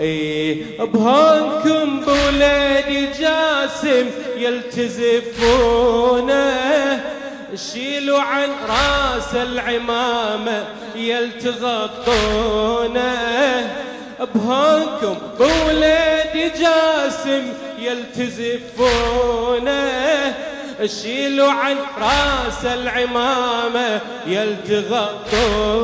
اي بهونكم بولادي جاسم يلتزفونه. شيلوا عن راس العمامة يلتغطونه. بهونكم بولادي جاسم يلتزفونه. شيلوا عن راس العمامة يلتغطونه.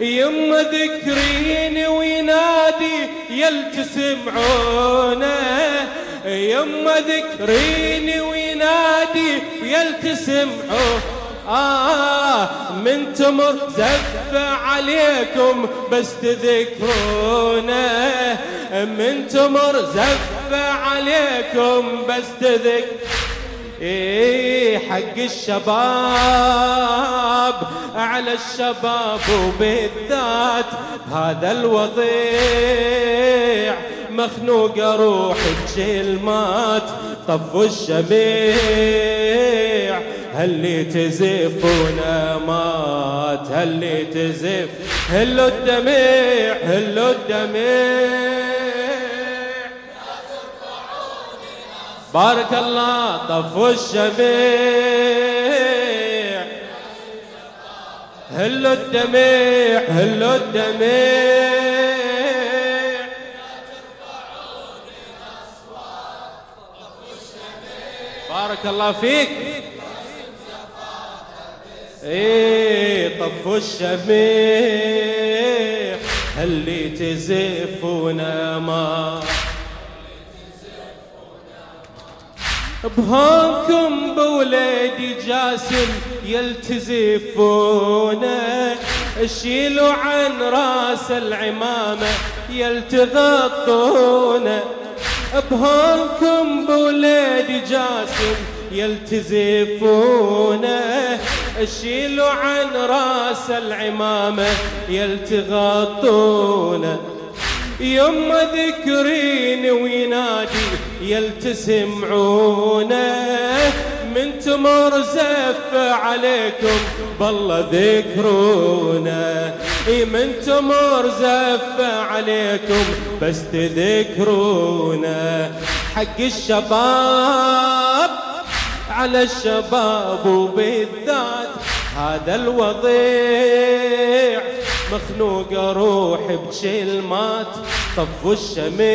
يما ذكرين وينادي يلتسمعونه يما ذكرين وينادي يلتسمعونه آه من تمر زف عليكم بس تذكرونه. من تمر زف عليكم بس تذكرونه. إيه حق الشباب على الشباب وبالذات. هذا الوضيع مخنوق روح بكلمات طفوا الشميع هاللي تزفونا مات هاللي تزف هلو الدميع هلو الدميع. بارك الله طفوا الشميع. هلوا الدميع هلوا الدميع. بارك الله فيك. إيه طفوا الشميع. اللي تزفونا ما بهونكم بولادي جاسم يلتزفونه شيلوا عن راس العمامة يلتغطونه. بهونكم بولادي جاسم يلتزفونه شيلوا عن راس العمامة يلتغطونه. يما ذكرين وينادي يلتسمعونه من تمر زف عليكم بالله ذكرونا. من تمر زف عليكم بس تذكرونا. حق الشباب على الشباب وبالذات هذا الوضيع مخنوق روح بكلمات طفوا الشميع.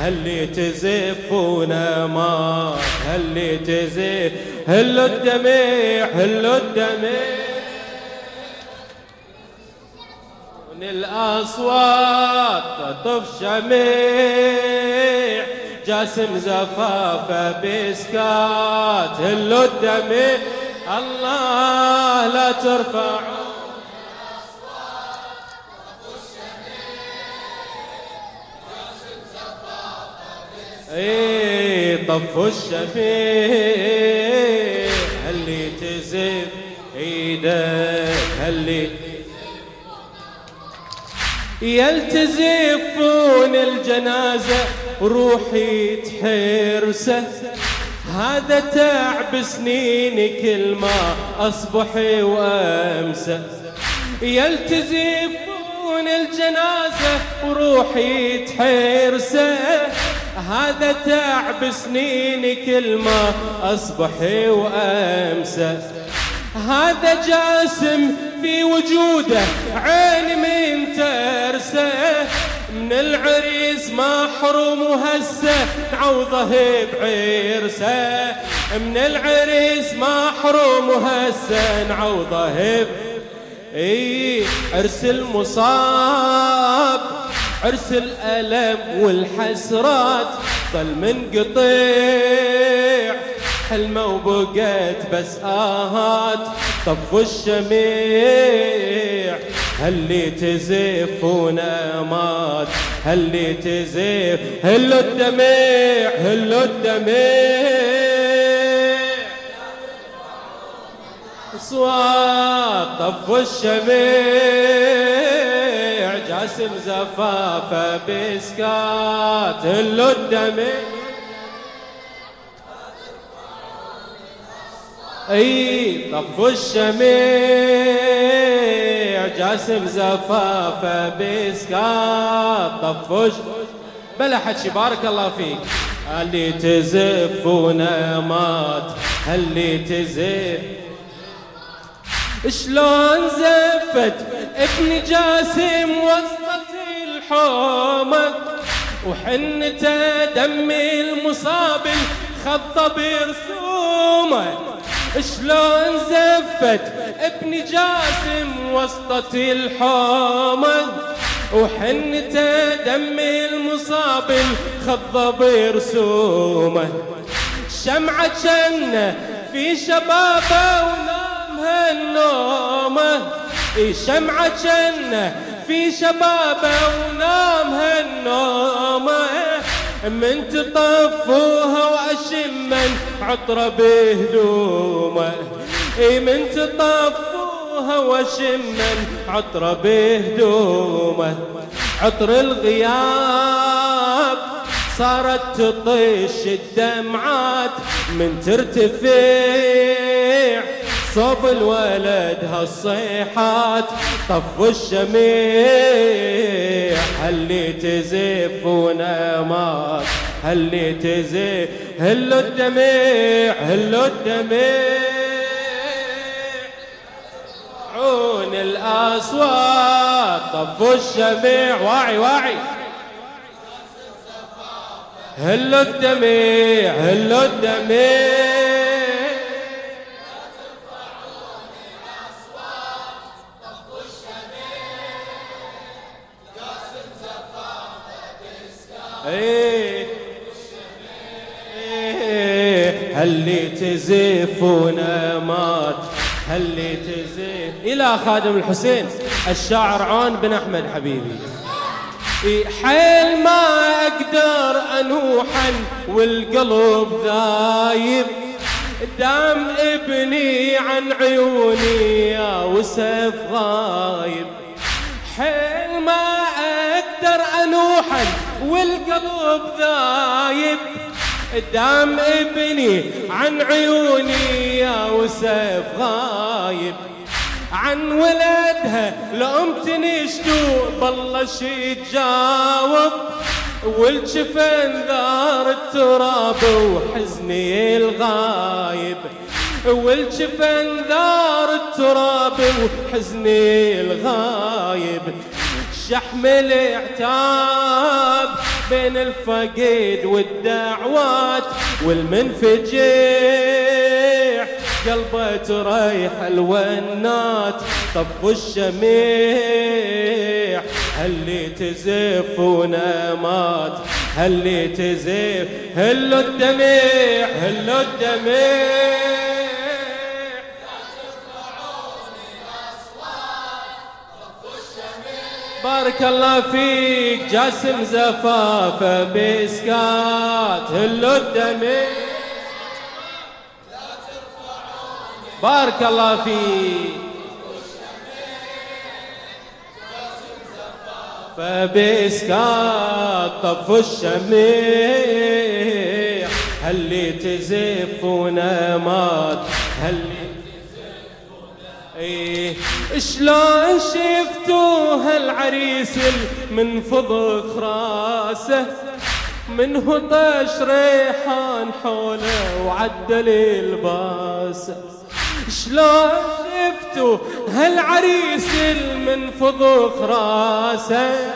هاللي تزفونا ما هاللي تزف هلو الدميع هلو الدميع. من الأصوات تطف شميع جاسم زفافة بسكات. هلو الدميع الله لا ترفعوا اي طفوا الشفيع اللي تزف إيدك؟ اللي يلتزفون الجنازة روحي تحرسه. هذا تعب سنيني كل ما أصبح وأمسى يلتزفون الجنازة وروحي تحرسه. هذا تعب سنيني كل ما أصبح وأمسى. هذا جاسم في وجوده عيني من ترسه من العريس محروم وهسه نعوضه بعرسه. من العريس محروم وهسه نعوضه إي عرس المصاب. عرس الألم والحسرات ظل منقطيع حلمة وبقيت بس آهات طفوا الشميع. هاللي تزف ونامات هاللي تزف هلو الدميع هلو الدميع. صوات طفوا الشميع. جاسم زفافة بسكات هلو الدميع إي طفوا الشميع جاسم زفافه بسكات طفش بلا حكي بارك الله فيك. اللي تزف ونمات اللي تزف شلون زفت ابن جاسم وسط الحومة؟ وحنته دم المصاب خط برسومة. شلون زفت ابن جاسم وسط الحومة؟ وحنته دم المصاب الخض برسومة. شمعة جنة في شبابة ونامها النومة شمعة جنة في شبابة ونامها النومة من تطفوها وأشمن عطرة بهدومة. من تطفوها وأشمن عطرة بهدومة. عطر الغياب صارت تطش الدمعات من ترتفع صوب الولد هالصيحات طفوا الشميع هاللي تزف ونمات هاللي تزف هلو الدميع هلو الدميع. عون الأصوات طفوا الشميع واعي واعي. هلو الدميع هلو الدميع. تزف ونمات هاللي تزف؟ إلى خادم الحسين. الشاعر عون بن أحمد حبيبي. حيل ما أقدر انوحا والقلب ذايب. دام ابني عن عيوني يا وسف غايب. حيل ما أقدر انوحا والقلب ذايب. دام ابني عن عيوني يا وسف غايب. عن ولدها لأم تنشدو بالله شي تجاوب. والجفن ذار التراب وحزني الغايب. والجفن ذار التراب وحزني الغايب. شحم الاعتاب بين الفقيد والدعوات والمنفجع قلبه تريح الونات طف الشميع اللي تزف ونمات اللي تزف؟ هلو الدميع هلو الدميع بارك الله فيك جاسم زفافة بإسكات هلو الدمي بارك الله فيك. فبإسكات طف الشميع هل تزف ونمات هل إيه شلون شفتوا هالعريس المنفضخ راسه؟ منه طش ريحان حوله وعدل الباسه؟ شلون شفتوا هالعريس المنفضخ راسه؟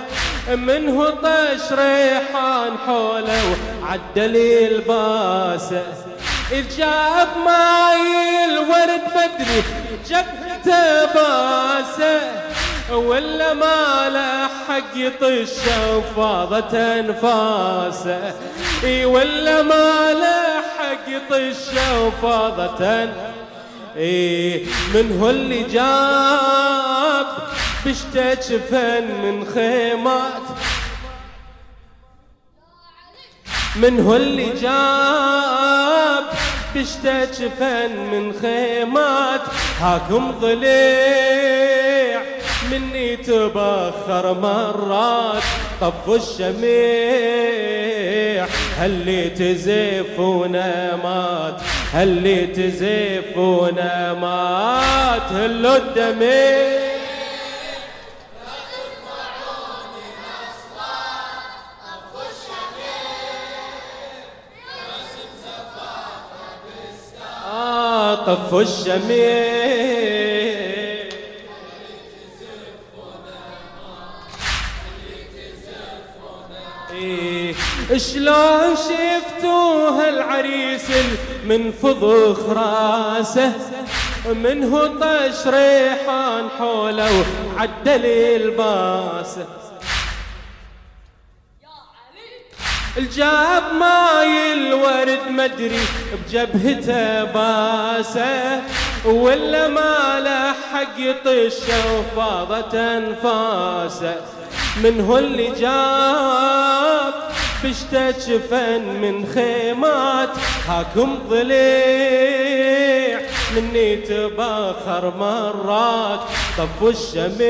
منه طش ريحان حوله وعدل الباسه؟ جاب ماي الورد بدري جبهته باسه ولا ما له حق يطش وفاضت انفاسه إي ولا ما له حق يطش وفاضت إي من هو اللي جاب بشتى فن من خيمات. من هو اللي جاب بشتى جفن من خيمات هاكم ضليع. مني تبخر مرات طفوا الشميع. هاللي تزف ونمات هاللي تزف ونمات هلو الدميع. طفوا الشميع إيه، شلون شفتوا هالعريس من فضخ راسه؟ منه طش ريحان حوله وعدل الباسه الجاب ماي الورد مدري بجبهته باسه ولا ما لحق يطشه وفاضت انفاسه. من هو اللي جاب؟ بشتا جفن من خيمات. هاكم ضليع مني تباخر مرات. طفوا الشميع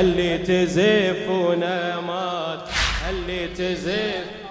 اللي تزف ونمات اللي تزف